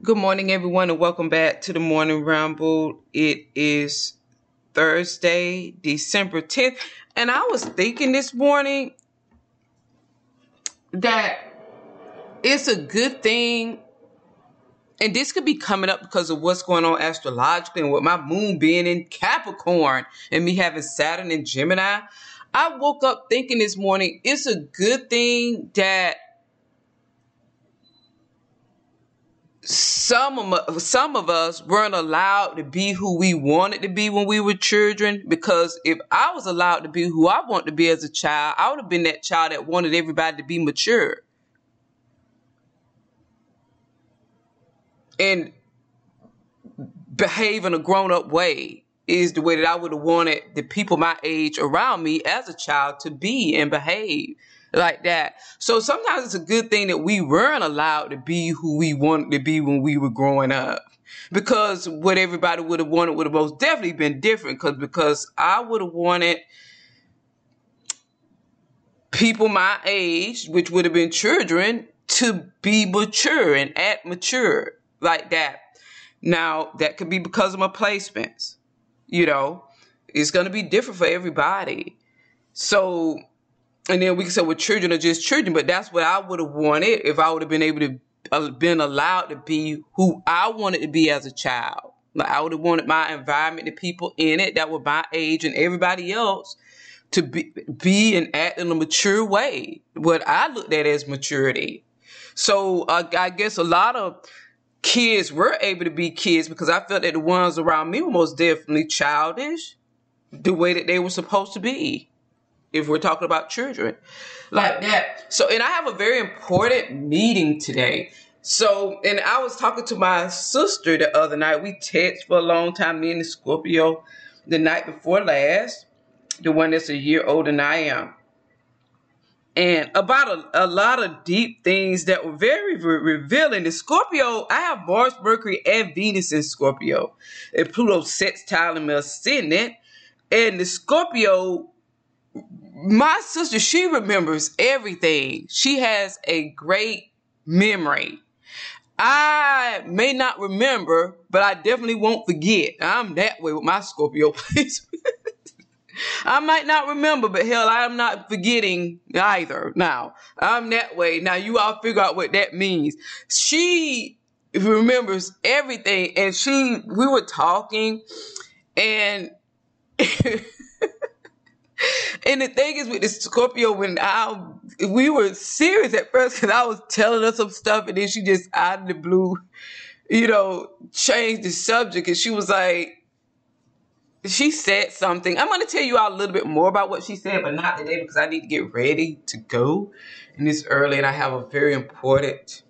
Good morning, everyone, and welcome back to the Morning Ramble. It is Thursday, December 10th, and I was thinking this morning that it's a good thing, and this could be coming up because of what's going on astrologically and with my moon being in Capricorn and me having Saturn in Gemini. I woke up thinking this morning it's a good thing that some of some of us weren't allowed to be who we wanted to be when we were children because if I was allowed to be who I wanted to be as a child, I would have been that child that wanted everybody to be mature. And behave in a grown up way is the way that I would have wanted the people my age around me as a child to be and behave like that. So sometimes it's a good thing that we weren't allowed to be who we wanted to be when we were growing up. Because what everybody would have wanted would have most definitely been different. Because because I would have wanted people my age, which would have been children, to be mature and act mature like that. Now that could be because of my placements. You know, it's gonna be different for everybody. So and then we can say, well, children are just children, but that's what I would have wanted if I would have been able to uh, been allowed to be who I wanted to be as a child. Like I would have wanted my environment, the people in it that were my age and everybody else to be, be and act in a mature way. What I looked at as maturity. So uh, I guess a lot of kids were able to be kids because I felt that the ones around me were most definitely childish the way that they were supposed to be if we're talking about children like that. So, and I have a very important meeting today. So, and I was talking to my sister the other night. We text for a long time, me and the Scorpio, the night before last, the one that's a year older than I am. And about a, a lot of deep things that were very re- revealing. The Scorpio, I have Mars, Mercury, and Venus in Scorpio. And Pluto sextile in my ascendant. And the Scorpio my sister, she remembers everything. She has a great memory. I may not remember, but I definitely won't forget. I'm that way with my Scorpio placement. I might not remember, but hell, I'm not forgetting either. Now, I'm that way. Now, you all figure out what that means. She remembers everything, and she, we were talking, and and the thing is with the Scorpio, when I we were serious at first because I was telling her some stuff, and then she just out of the blue, you know, changed the subject, and she was like, she said something. I'm going to tell you all a little bit more about what she said, but not today because I need to get ready to go, and it's early, and I have a very important.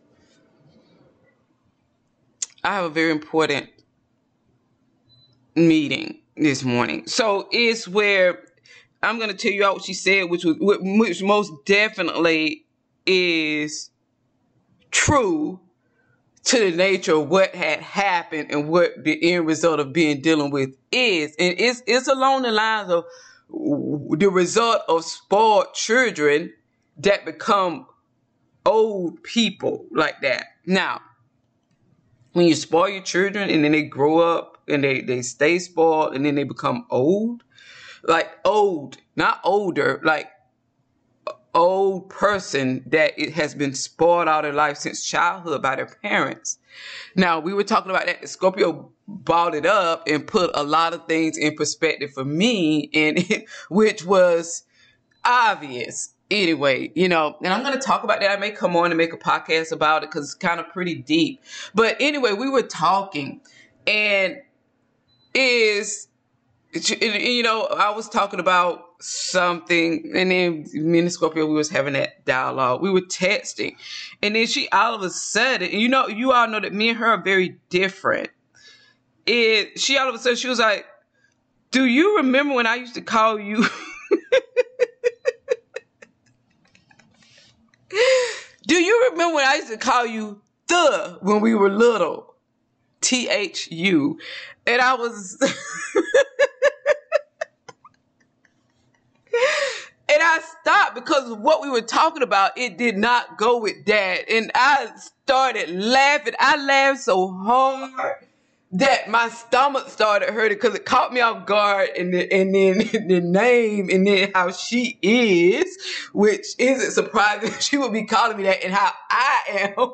I have a very important meeting this morning. So it's where I'm gonna tell you out what she said, which was which most definitely is true to the nature of what had happened and what the end result of being dealing with is, and it's it's along the lines of the result of spoiled children that become old people like that. Now, when you spoil your children and then they grow up and they, they stay spoiled and then they become old, like old, not older, like old person that it has been spoiled out of life since childhood by their parents. Now we were talking about that. Scorpio bought it up and put a lot of things in perspective for me, and which was obvious. Anyway, you know, and I'm going to talk about that. I may come on and make a podcast about it because it's kind of pretty deep. But anyway, we were talking, and is you know, I was talking about something, and then me and Scorpio, we was having that dialogue. We were texting, and then she all of a sudden, you know, you all know that me and her are very different. It, she all of a sudden, she was like, "Do you remember when I used to call you?" Do you remember when I used to call you the when we were little? T H U. And I was because of what we were talking about, it did not go with that. And I started laughing. I laughed so hard that my stomach started hurting because it caught me off guard and the, and then the name and then how she is, which isn't surprising. She would be calling me that and how I am.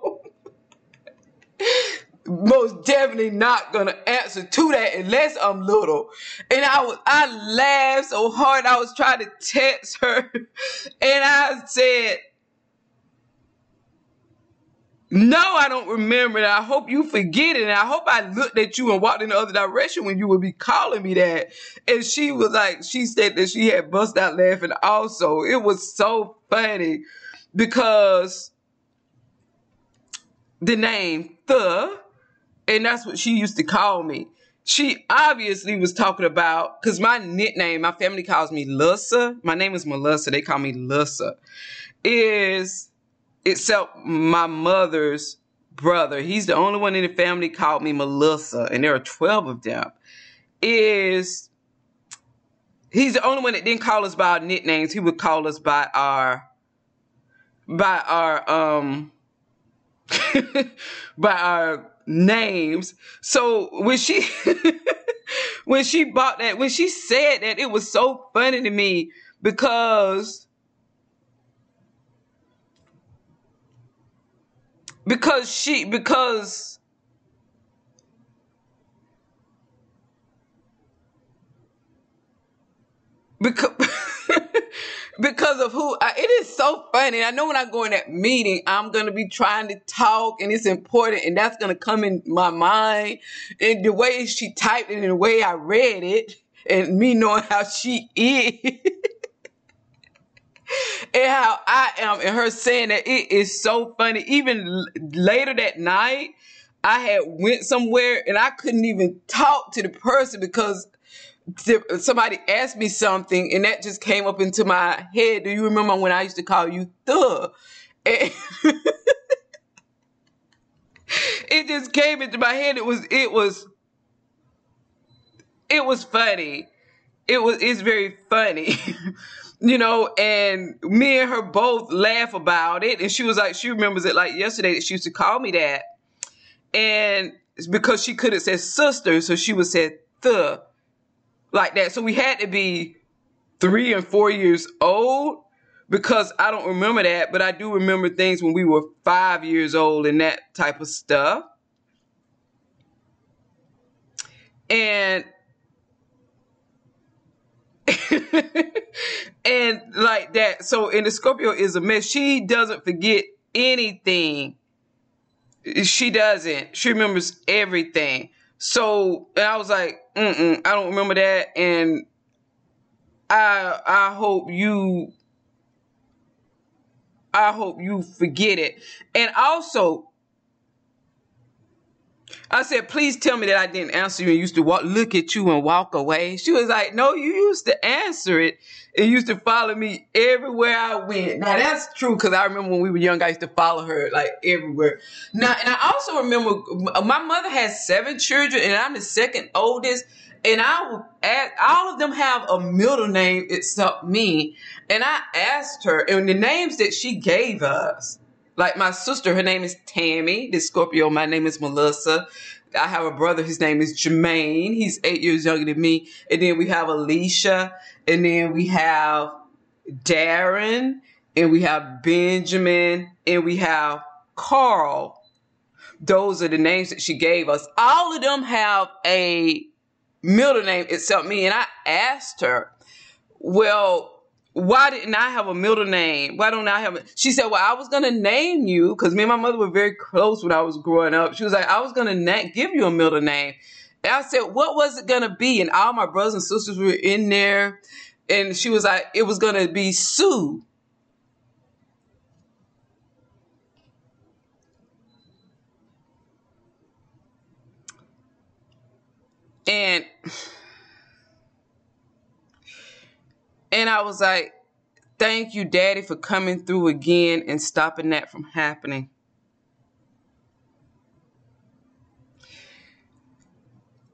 most definitely not gonna answer to that unless I'm little. And I was I laughed so hard I was trying to text her and I said no, I don't remember it. I hope you forget it. And I hope I looked at you and walked in the other direction when you would be calling me that. And she was like, she said that she had bust out laughing also. It was so funny because the name The and that's what she used to call me. She obviously was talking about because my nickname, my family calls me Lussa. My name is Melissa. They call me Lussa. Is except my mother's brother. He's the only one in the family called me Melissa, and there are twelve of them. Is he's the only one that didn't call us by our nicknames. He would call us by our by our um by our names. So when she when she bought that, when she said that, it was so funny to me because because she because because because of who I, it is so funny. I know when I go in that meeting, I'm gonna be trying to talk, and it's important, and that's gonna come in my mind. And the way she typed it, and the way I read it, and me knowing how she is. and how I am, and her saying that it is so funny. Even l- later that night, I had went somewhere and I couldn't even talk to the person because somebody asked me something and that just came up into my head. Do you remember when I used to call you Thug? It just came into my head. It was it was it was funny. It was it's very funny. you know, and me and her both laugh about it. And she was like, she remembers it like yesterday that she used to call me that. And because she couldn't say sister, so she would say the like that. So we had to be three and four years old because I don't remember that, but I do remember things when we were five years old and that type of stuff. And and like that. So, and the Scorpio is a mess. She doesn't forget anything. She doesn't. She remembers everything. So I was like, Mm-mm, I don't remember that, and I I hope you I hope you forget it. And also, I said, please tell me that I didn't answer you and used to walk, look at you and walk away. She was like, no, you used to answer it and used to follow me everywhere I went. Now that's true because I remember when we were young, I used to follow her like everywhere. Now, and I also remember my mother has seven children and I'm the second oldest. And I, all of them have a middle name except me. And I asked her, and the names that she gave us, like my sister, her name is Tammy. The Scorpio, my name is Melissa. I have a brother, his name is Jermaine. He's eight years younger than me. And then we have Alicia. And then we have Darren. And we have Benjamin. And we have Carl. Those are the names that she gave us. All of them have a middle name except me. And I asked her, well, why didn't I have a middle name? Why don't I have it? She said, well, I was to name you because me and my mother were very close when I was growing up. She was like, I was to na- give you a middle name. And I said, what was it to be? And all my brothers and sisters were in there. And she was like, it was to be Sue. And And I was like, thank you, Daddy, for coming through again and stopping that from happening.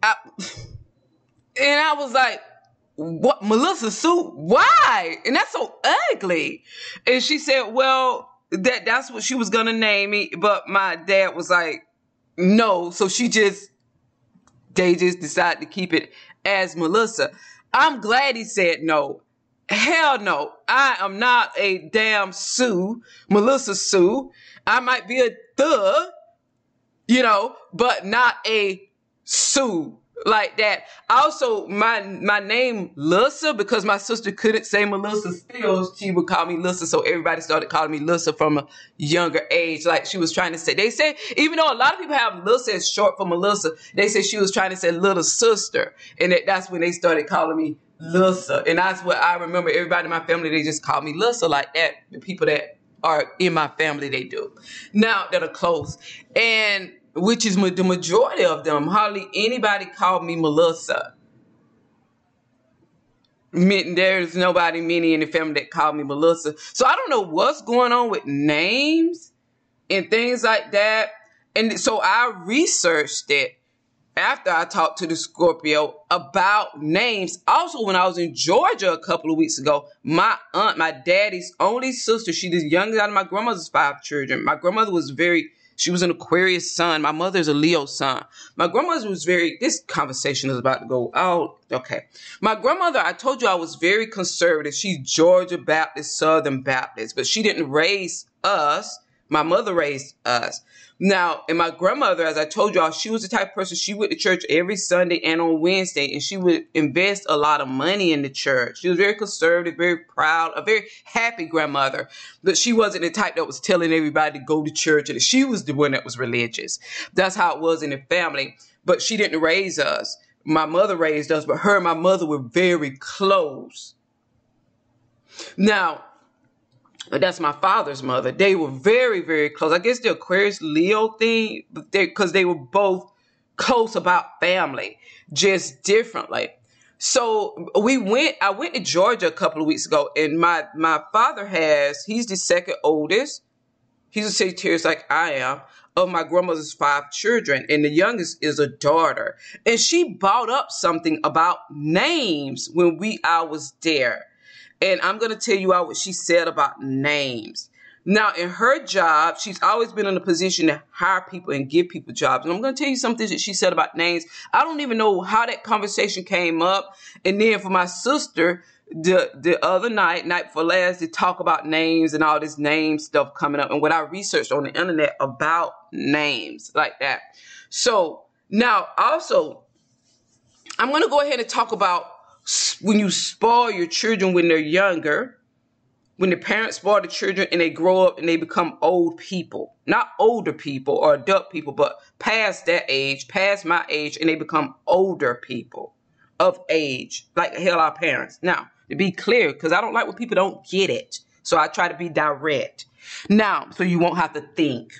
I, and I was like, what Melissa Sue? Why? And that's so ugly. And she said, well, that that's what she was gonna name me, but my dad was like, no. So she just they just decided to keep it as Melissa. I'm glad he said no. Hell no. I am not a damn Sue, Melissa Sue. I might be a thug, you know, but not a Sue like that. Also, my my name Lissa because my sister couldn't say Melissa still, she would call me Lissa. So everybody started calling me Lissa from a younger age. Like she was trying to say. They say even though a lot of people have Lissa as short for Melissa, they say she was trying to say little sister, and that, that's when they started calling me Lissa. And that's what I remember. Everybody in my family they just call me Lissa like that. The people that are in my family they do now that are close and which is the majority of them. Hardly anybody called me Melissa. There's nobody, many in the family that called me Melissa. So I don't know what's going on with names and things like that. And so I researched it after I talked to the Scorpio about names. Also, when I was in Georgia a couple of weeks ago, my aunt, my daddy's only sister, she's the youngest out of my grandmother's five children. My grandmother was very she was an Aquarius sun. My mother's a Leo sun. My grandmother was very, this conversation is about to go out. Okay. My grandmother, I told you I was very conservative. She's Georgia Baptist, Southern Baptist, but she didn't raise us. My mother raised us. Now, and my grandmother, as I told y'all, she was the type of person, she went to church every Sunday and on Wednesday, and she would invest a lot of money in the church. She was very conservative, very proud, a very happy grandmother. But she wasn't the type that was telling everybody to go to church, and she was the one that was religious. That's how it was in the family. But she didn't raise us. My mother raised us, but her and my mother were very close. Now, that's my father's mother. They were very, very close. I guess the Aquarius Leo thing, because they, were both close about family, just differently. So we went. I went to Georgia a couple of weeks ago, and my my father has. He's the second oldest. He's a Sagittarius like I am. Of my grandmother's five children, and the youngest is a daughter. And she brought up something about names when we I was there. And I'm going to tell you out what she said about names. Now, in her job, she's always been in a position to hire people and give people jobs. And I'm going to tell you something that she said about names. I don't even know how that conversation came up. And then for my sister, the the other night, night before last, to talk about names and all this name stuff coming up and what I researched on the internet about names like that. So now also, I'm going to go ahead and talk about when you spoil your children when they're younger, when the parents spoil the children and they grow up and they become old people, not older people or adult people, but past that age, past my age, and they become older people of age, like hell our parents. Now, to be clear, because I don't like when people don't get it. So I try to be direct. Now, so you won't have to think.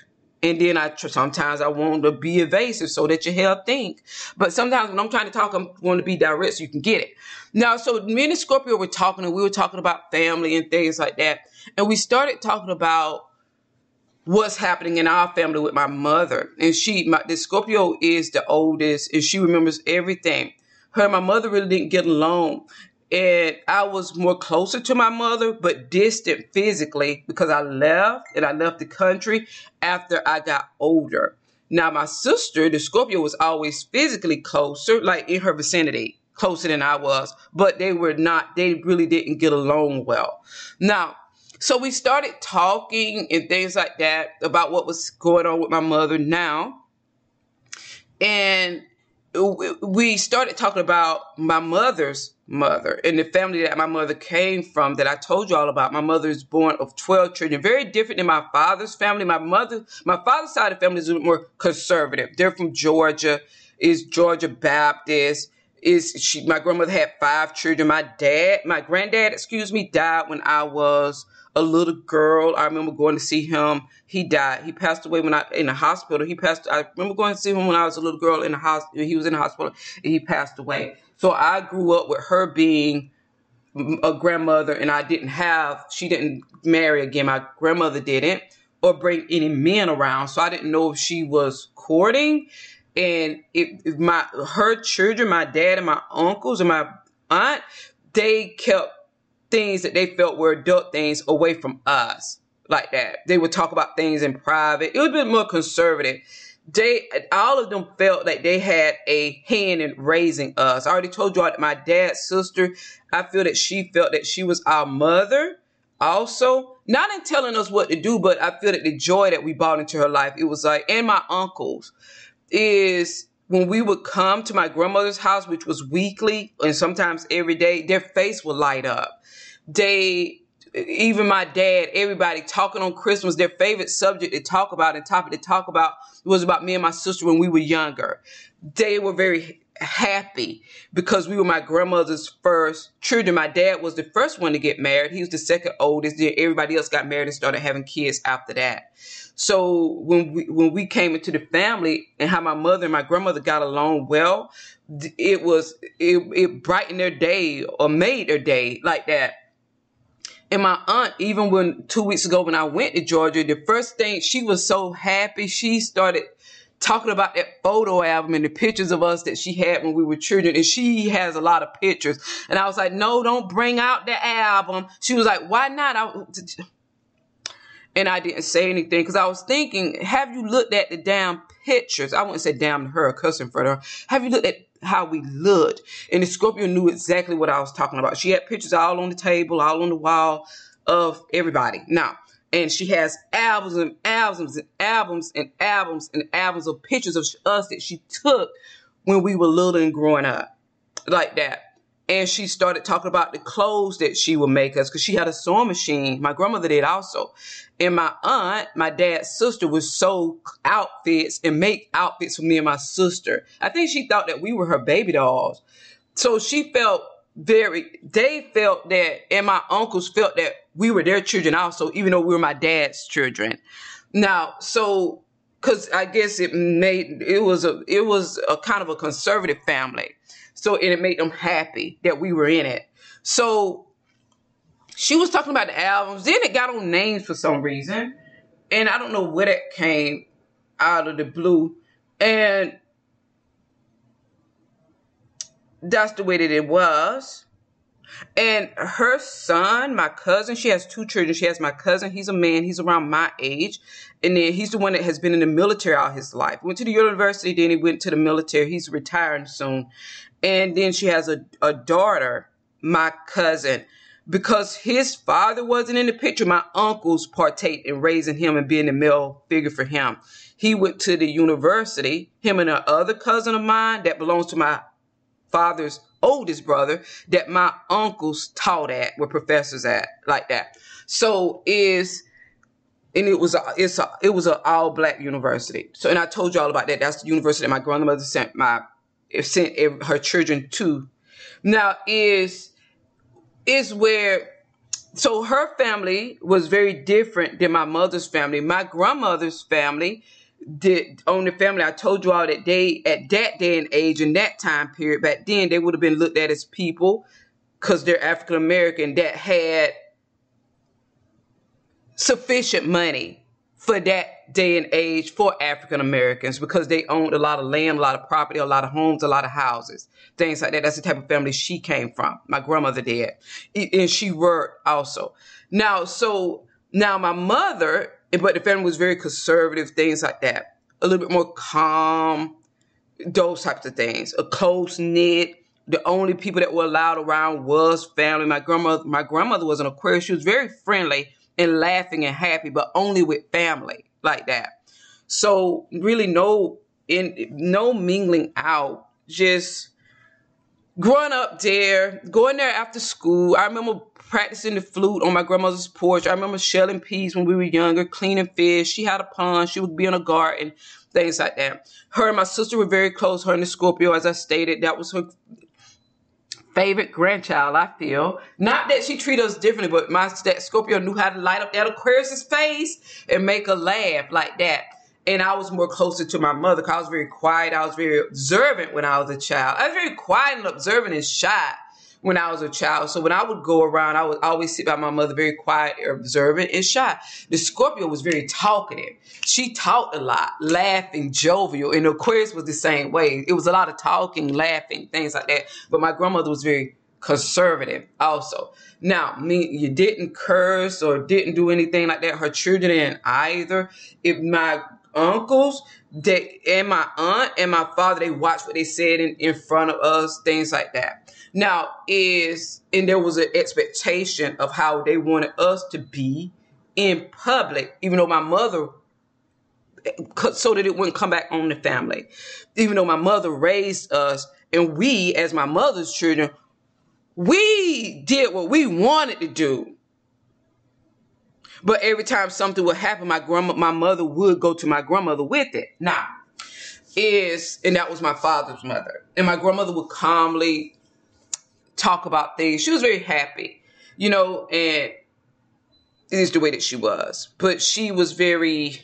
And then I sometimes I want to be evasive so that you help think. But sometimes when I'm trying to talk, I'm going to be direct so you can get it. Now, so me and Scorpio were talking and we were talking about family and things like that. And we started talking about what's happening in our family with my mother. And she, my, the Scorpio is the oldest and she remembers everything. Her and my mother really didn't get along and I was more closer to my mother, but distant physically because I left and I left the country after I got older. Now, my sister, the Scorpio, was always physically closer, like in her vicinity, closer than I was, but they were not, they really didn't get along well. Now, so we started talking and things like that about what was going on with my mother now. And we started talking about my mother's mother and the family that my mother came from that I told you all about. My mother is born of 12 children, very different than my father's family. My mother, my father's side of the family is a bit more conservative. They're from Georgia, is Georgia Baptist. Is she, my grandmother had five children. My dad, my granddad, excuse me, died when I was a little girl. I remember going to see him. He died. He passed away when I in the hospital. He passed. I remember going to see him when I was a little girl in the hospital. He was in the hospital and he passed away. So I grew up with her being a grandmother, and I didn't have. She didn't marry again. My grandmother didn't, or bring any men around. So I didn't know if she was courting. And if my her children, my dad and my uncles and my aunt, they kept things that they felt were adult things away from us like that. They would talk about things in private. It was a bit more conservative. They all of them felt like they had a hand in raising us. I already told you all that my dad's sister, I feel that she felt that she was our mother also. Not in telling us what to do, but I feel that the joy that we brought into her life, it was like, and my uncles, is when we would come to my grandmother's house, which was weekly and sometimes every day, their face would light up. They even my dad, everybody talking on Christmas, their favorite subject to talk about and topic to talk about was about me and my sister when we were younger. They were very happy because we were my grandmother's first children. My dad was the first one to get married. He was the second oldest. Then everybody else got married and started having kids after that. So when we when we came into the family and how my mother and my grandmother got along well, it was it, it brightened their day or made their day like that. And my aunt, even when two weeks ago when I went to Georgia, the first thing she was so happy, she started talking about that photo album and the pictures of us that she had when we were children. And she has a lot of pictures. And I was like, no, don't bring out the album. She was like, why not? I, and I didn't say anything because I was thinking, have you looked at the damn pictures? I wouldn't say damn to her, cussing for her. Have you looked at how we looked? And the Scorpio knew exactly what I was talking about. She had pictures all on the table, all on the wall of everybody. Now, and she has albums and albums and albums and albums and albums of pictures of us that she took when we were little and growing up, like that and she started talking about the clothes that she would make us because she had a sewing machine. My grandmother did also. And my aunt, my dad's sister, would sew outfits and make outfits for me and my sister. I think she thought that we were her baby dolls. So she felt very, they felt that, and my uncles felt that we were their children also, even though we were my dad's children. Now, so, cause I guess it made, it was a, it was a kind of a conservative family. So and it made them happy that we were in it. So she was talking about the albums. Then it got on names for some reason. And I don't know where that came out of the blue. And that's the way that it was. And her son, my cousin, she has two children. She has my cousin. He's a man. He's around my age. And then he's the one that has been in the military all his life. Went to the university, then he went to the military. He's retiring soon. And then she has a, a daughter, my cousin. Because his father wasn't in the picture, my uncles partake in raising him and being the male figure for him. He went to the university, him and a other cousin of mine that belongs to my father's oldest brother that my uncles taught at, were professors at, like that. So is and it was a, it's a, it was an all black university. So and I told you all about that. That's the university that my grandmother sent my sent her children to. Now is is where so her family was very different than my mother's family. My grandmother's family did on the family. I told you all that they at that day and age in that time period back then they would have been looked at as people because they're African American that had sufficient money for that day and age for African Americans because they owned a lot of land, a lot of property, a lot of homes, a lot of houses, things like that. That's the type of family she came from. My grandmother did, and she worked also. Now, so now my mother but the family was very conservative, things like that. A little bit more calm, those types of things. A close knit. The only people that were allowed around was family. My grandmother, my grandmother was an Aquarius. She was very friendly and laughing and happy, but only with family like that. So really no in no mingling out. Just growing up there, going there after school. I remember practicing the flute on my grandmother's porch. I remember shelling peas when we were younger, cleaning fish. She had a pond. She would be in a garden, things like that. Her and my sister were very close. Her and the Scorpio, as I stated, that was her favorite grandchild, I feel. Not that she treated us differently, but my that Scorpio knew how to light up that Aquarius's face and make her laugh like that. And I was more closer to my mother because I was very quiet. I was very observant when I was a child. I was very quiet and observant and shy when I was a child. So when I would go around, I would always sit by my mother, very quiet, observant, and shy. The Scorpio was very talkative. She talked a lot, laughing, jovial, and Aquarius was the same way. It was a lot of talking, laughing, things like that. But my grandmother was very conservative also. Now, me, you didn't curse or didn't do anything like that. Her children didn't either. If my uncles, they and my aunt and my father, they watched what they said in, in front of us, things like that. Now is and there was an expectation of how they wanted us to be in public, even though my mother eh, so that it wouldn't come back on the family. Even though my mother raised us and we as my mother's children, we did what we wanted to do. But every time something would happen, my grandma, my mother would go to my grandmother with it. Now, is and that was my father's mother, and my grandmother would calmly talk about things. She was very happy, you know, and it is the way that she was. But she was very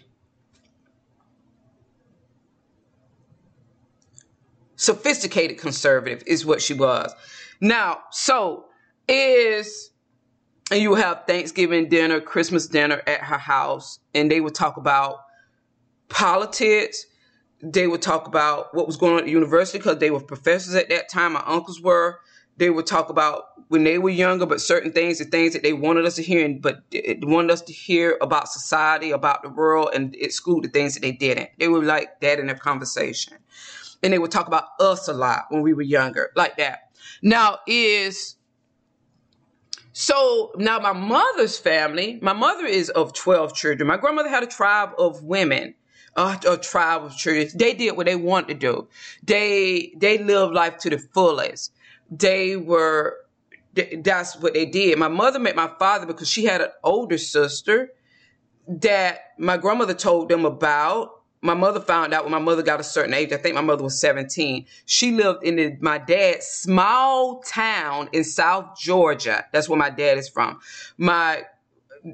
sophisticated conservative, is what she was. Now, so is and you have Thanksgiving dinner, Christmas dinner at her house, and they would talk about politics. They would talk about what was going on at the university because they were professors at that time. My uncles were. They would talk about when they were younger, but certain things, the things that they wanted us to hear, and but it wanted us to hear about society, about the world, and exclude the things that they didn't. They were like that in their conversation, and they would talk about us a lot when we were younger, like that. Now is so now my mother's family, my mother is of 12 children. My grandmother had a tribe of women, a tribe of children. They did what they wanted to do. They, they lived life to the fullest. They were, that's what they did. My mother met my father because she had an older sister that my grandmother told them about my mother found out when my mother got a certain age. I think my mother was 17. She lived in the, my dad's small town in South Georgia. That's where my dad is from. My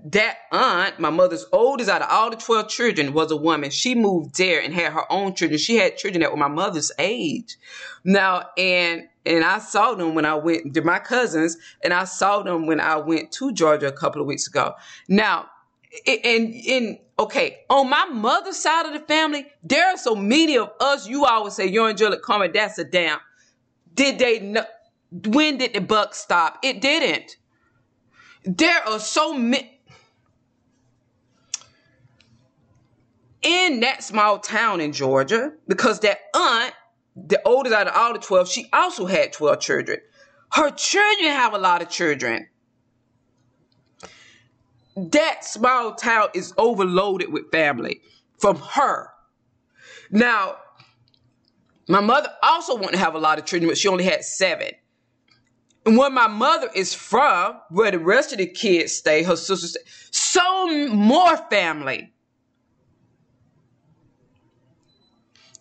that aunt, my mother's oldest out of all the 12 children, was a woman. She moved there and had her own children. She had children that were my mother's age. Now, and and I saw them when I went to my cousins, and I saw them when I went to Georgia a couple of weeks ago. Now, and in okay, on my mother's side of the family, there are so many of us. You always say you're angelic karma. That's a damn. Did they know? When did the buck stop? It didn't. There are so many. In that small town in Georgia, because that aunt, the oldest out of all the 12, she also had 12 children. Her children have a lot of children that small town is overloaded with family from her. Now, my mother also wanted to have a lot of children, but she only had seven. And where my mother is from, where the rest of the kids stay, her sisters stay, so more family.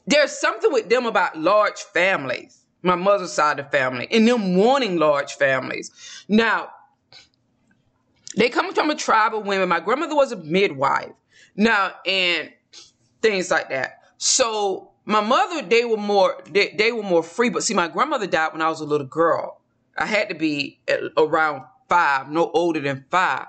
There's something with them about large families, my mother's side of the family, and them wanting large families. Now, they come from a tribe of women. My grandmother was a midwife. Now, and things like that. So my mother, they were more, they, they were more free. But see, my grandmother died when I was a little girl. I had to be around five, no older than five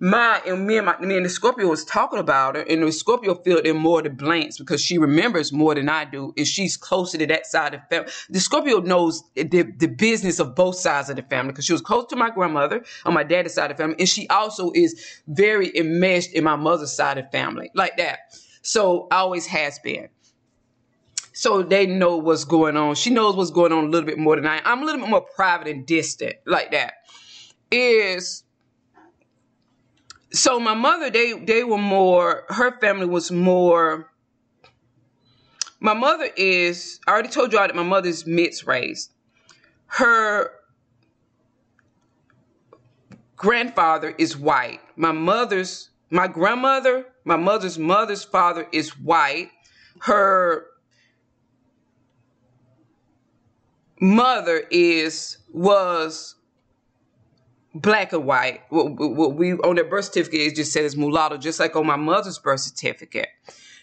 my and me and my me and the Scorpio was talking about her, and the Scorpio filled in more of the blanks because she remembers more than I do, and she's closer to that side of the family. The Scorpio knows the, the business of both sides of the family because she was close to my grandmother on my daddy's side of the family, and she also is very enmeshed in my mother's side of the family, like that. So always has been. So they know what's going on. She knows what's going on a little bit more than I. I'm a little bit more private and distant, like that. Is so my mother they they were more her family was more my mother is i already told y'all that my mother's mixed race. Her grandfather is white. My mother's my grandmother my mother's mother's father is white. Her mother is was black and white. What, we on their birth certificate it just said says mulatto, just like on my mother's birth certificate.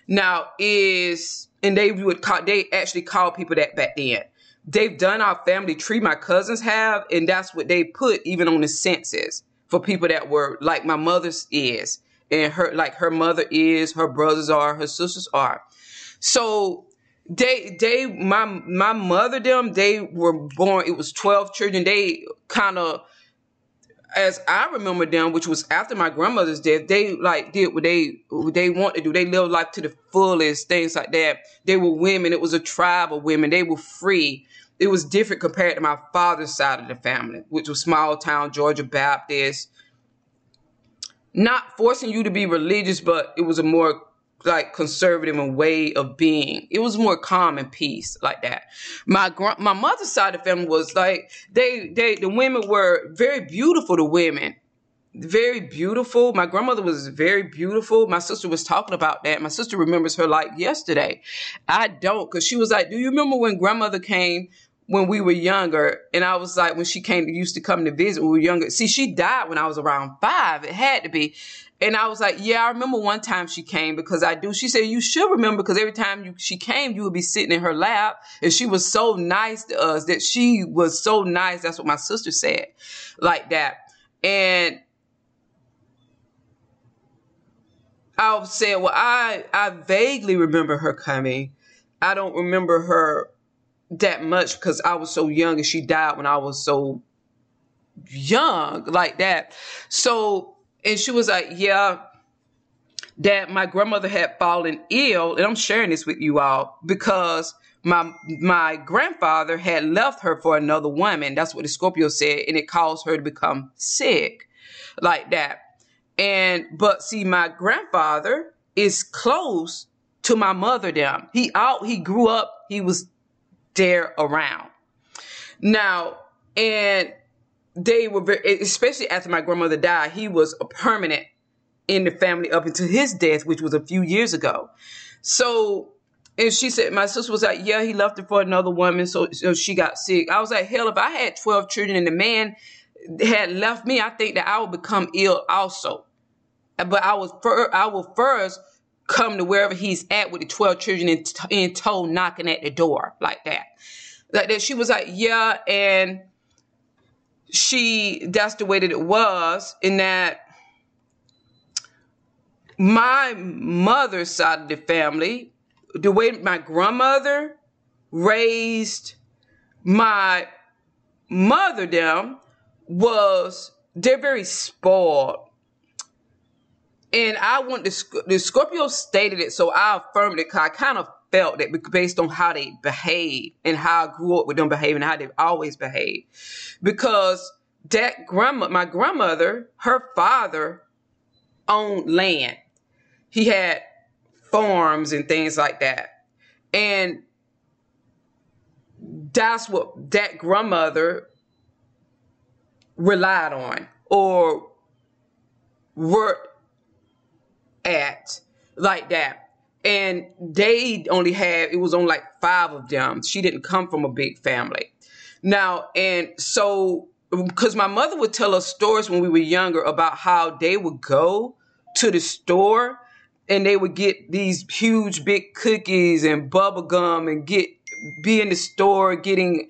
Now is and they would call they actually call people that back then. They've done our family tree, my cousins have, and that's what they put even on the census for people that were like my mother's is, and her like her mother is, her brothers are, her sisters are. So they they my my mother them they were born it was 12 children they kind of as I remember them, which was after my grandmother's death, they like did what they what they want to do. They lived life to the fullest, things like that. They were women. It was a tribe of women. They were free. It was different compared to my father's side of the family, which was small town Georgia Baptist. Not forcing you to be religious, but it was a more like conservative and way of being. It was more calm and peace like that. My gr- my mother's side of the family was like they they the women were very beautiful. The women very beautiful. My grandmother was very beautiful. My sister was talking about that. My sister remembers her like yesterday. I don't, cause she was like, "Do you remember when grandmother came when we were younger?" And I was like, when she came, used to come to visit when we were younger. See, she died when I was around five. It had to be. And I was like, yeah, I remember one time she came because I do. She said, you should remember because every time you, she came, you would be sitting in her lap. And she was so nice to us that she was so nice. That's what my sister said like that. And I saying, well, I, I vaguely remember her coming. I don't remember her that much because I was so young and she died when I was so young like that. So and she was like, yeah, that my grandmother had fallen ill, and I'm sharing this with you all because my my grandfather had left her for another woman. That's what the Scorpio said, and it caused her to become sick, like that. And but see, my grandfather is close to my mother. Down, he out, he grew up, he was there around. Now, and they were very, especially after my grandmother died, he was a permanent in the family up until his death, which was a few years ago. So, and she said, my sister was like, yeah, he left her for another woman. So, so she got sick. I was like, hell, if I had 12 children and the man had left me, I think that I would become ill also. But I was, fir- I will first come to wherever he's at with the 12 children in, t- in tow knocking at the door like that. Like that. She was like, yeah. And, she that's the way that it was in that my mother's side of the family the way my grandmother raised my mother them was they're very spoiled. And I want the, the Scorpio stated it, so I affirmed it I kind of felt that based on how they behave and how I grew up with them behaving, how they've always behaved. Because that grandma, my grandmother, her father owned land. He had farms and things like that. And that's what that grandmother relied on or worked at like that and they only had it was only like five of them. She didn't come from a big family. Now and so because my mother would tell us stories when we were younger about how they would go to the store and they would get these huge big cookies and bubble gum and get be in the store getting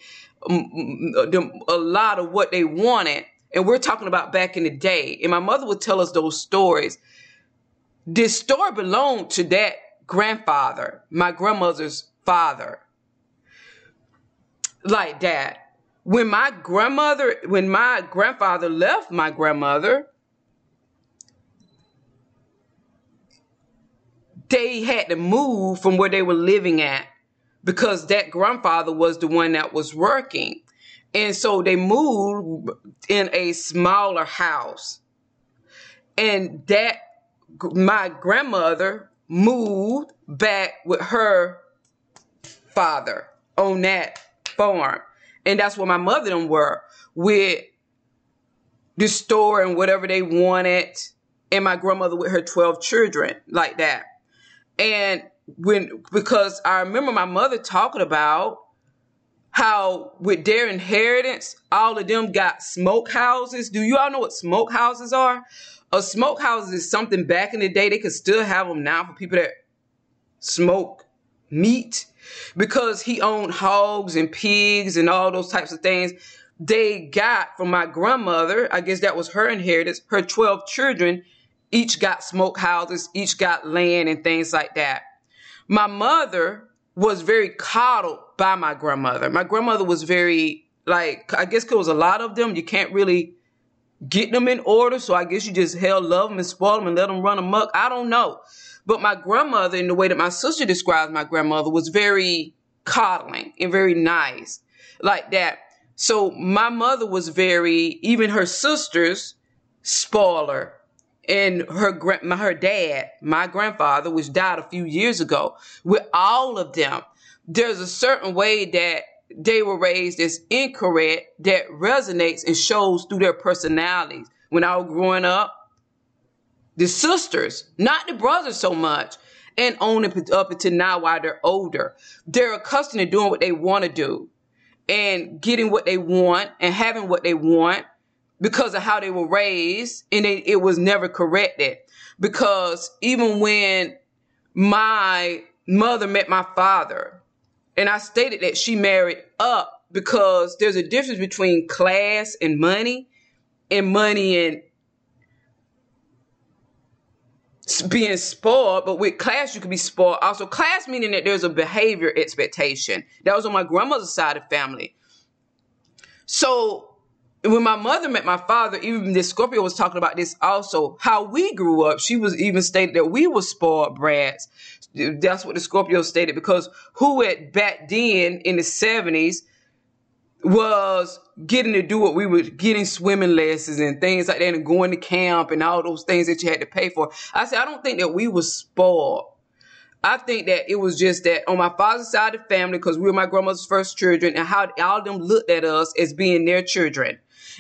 um, a lot of what they wanted. And we're talking about back in the day. And my mother would tell us those stories. This store belonged to that grandfather, my grandmother's father. Like that. When my grandmother, when my grandfather left my grandmother, they had to move from where they were living at because that grandfather was the one that was working. And so they moved in a smaller house. And that, my grandmother moved back with her father on that farm. And that's where my mother them were with the store and whatever they wanted. And my grandmother with her 12 children like that. And when, because I remember my mother talking about how with their inheritance, all of them got smoke houses. Do you all know what smoke houses are? A smokehouse is something back in the day. They could still have them now for people that smoke meat because he owned hogs and pigs and all those types of things. They got from my grandmother, I guess that was her inheritance, her 12 children each got smokehouses, each got land and things like that. My mother was very coddled by my grandmother. My grandmother was very like I guess because a lot of them you can't really get them in order. So I guess you just hell love them and spoil them and let them run amok. I don't know. But my grandmother, in the way that my sister describes my grandmother, was very coddling and very nice like that. So my mother was very, even her sisters, spoiler. And her my her dad, my grandfather, which died a few years ago, with all of them, there's a certain way that they were raised as incorrect that resonates and shows through their personalities. When I was growing up, the sisters, not the brothers so much, and on up until now while they're older, they're accustomed to doing what they want to do and getting what they want and having what they want because of how they were raised and it was never corrected. Because even when my mother met my father, and I stated that she married up because there's a difference between class and money and money and being spoiled, but with class you can be spoiled. Also, class meaning that there's a behavior expectation. That was on my grandmother's side of family. So when my mother met my father, even this Scorpio was talking about this also, how we grew up. She was even stated that we were spoiled brats. That's what the Scorpio stated because who at back then in the 70s was getting to do what we were getting swimming lessons and things like that and going to camp and all those things that you had to pay for. I said, I don't think that we were spoiled. I think that it was just that on my father's side of the family, because we were my grandmother's first children, and how all of them looked at us as being their children.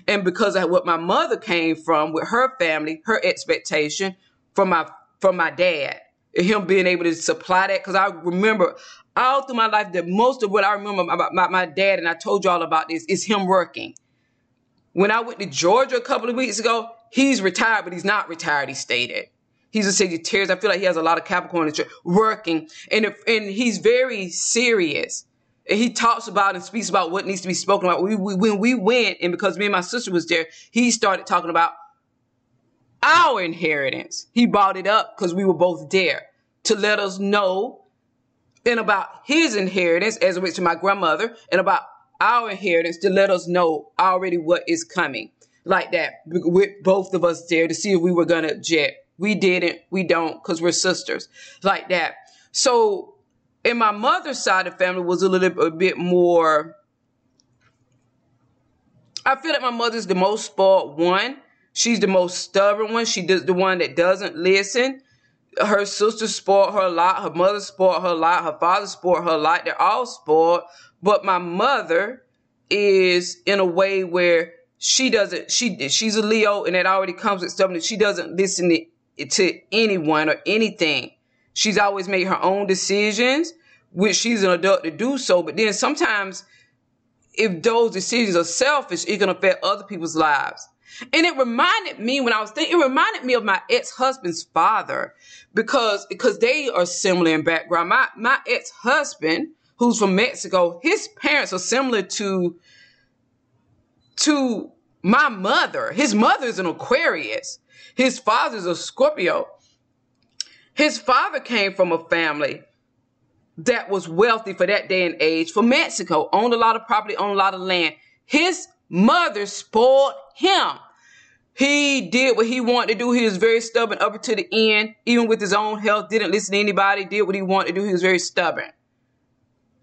And because of what my mother came from with her family, her expectation from my from my dad, him being able to supply that. Because I remember all through my life that most of what I remember about my, my dad, and I told you all about this, is him working. When I went to Georgia a couple of weeks ago, he's retired, but he's not retired, he stated. He's a Sagittarius. I feel like he has a lot of Capricorn working, and if, and he's very serious. And he talks about and speaks about what needs to be spoken about. We, we, when we went, and because me and my sister was there, he started talking about our inheritance. He brought it up because we were both there to let us know and about his inheritance as it relates to my grandmother and about our inheritance to let us know already what is coming. Like that with both of us there to see if we were gonna object we didn't we don't because we're sisters. Like that. So in my mother's side of the family was a little a bit more i feel like my mother's the most spoiled one she's the most stubborn one she does the one that doesn't listen her sister spoiled her a lot. Her mother spoiled her a lot. Her father spoiled her a lot. They're all spoiled. But my mother is in a way where she doesn't, she, she's a Leo and it already comes with that she doesn't listen to, to anyone or anything. She's always made her own decisions, which she's an adult to do so. But then sometimes if those decisions are selfish, it can affect other people's lives. And it reminded me when I was thinking, it reminded me of my ex-husband's father because, because they are similar in background. My, my ex-husband, who's from Mexico, his parents are similar to, to my mother. His mother's an Aquarius. His father's a Scorpio. His father came from a family that was wealthy for that day and age for Mexico, owned a lot of property, owned a lot of land. His mother spoiled him. He did what he wanted to do. He was very stubborn up to the end, even with his own health, didn't listen to anybody, did what he wanted to do. He was very stubborn.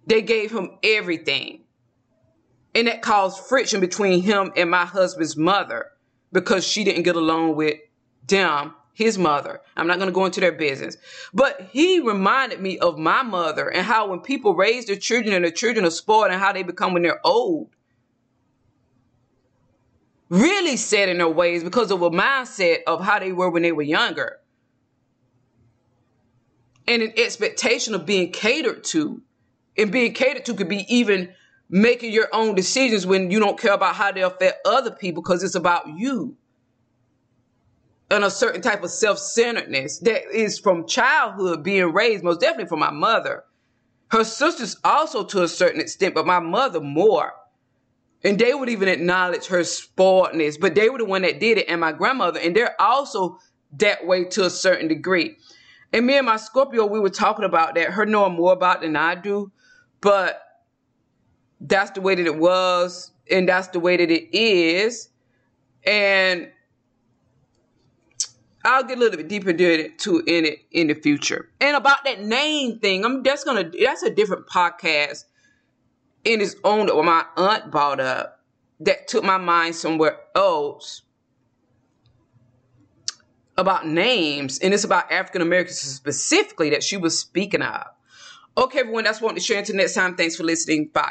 They gave him everything. And that caused friction between him and my husband's mother because she didn't get along with them, his mother. I'm not going to go into their business. But he reminded me of my mother and how when people raise their children and their children are spoiled and how they become when they're old really set in their ways because of a mindset of how they were when they were younger. And an expectation of being catered to. And being catered to could be even making your own decisions when you don't care about how they affect other people because it's about you. And a certain type of self-centeredness that is from childhood being raised, most definitely from my mother. Her sisters also to a certain extent, but my mother more. And they would even acknowledge her spoiledness, but they were the one that did it, and my grandmother, and they're also that way to a certain degree. And me and my Scorpio, we were talking about that, her knowing more about than I do, but that's the way that it was, and that's the way that it is. And I'll get a little bit deeper into in it in the future. And about that name thing, I'm that's gonna that's a different podcast in its own that my aunt brought up that took my mind somewhere else about names, and it's about African Americans specifically that she was speaking of. Okay, everyone, that's what I want to share until next time. Thanks for listening. Bye.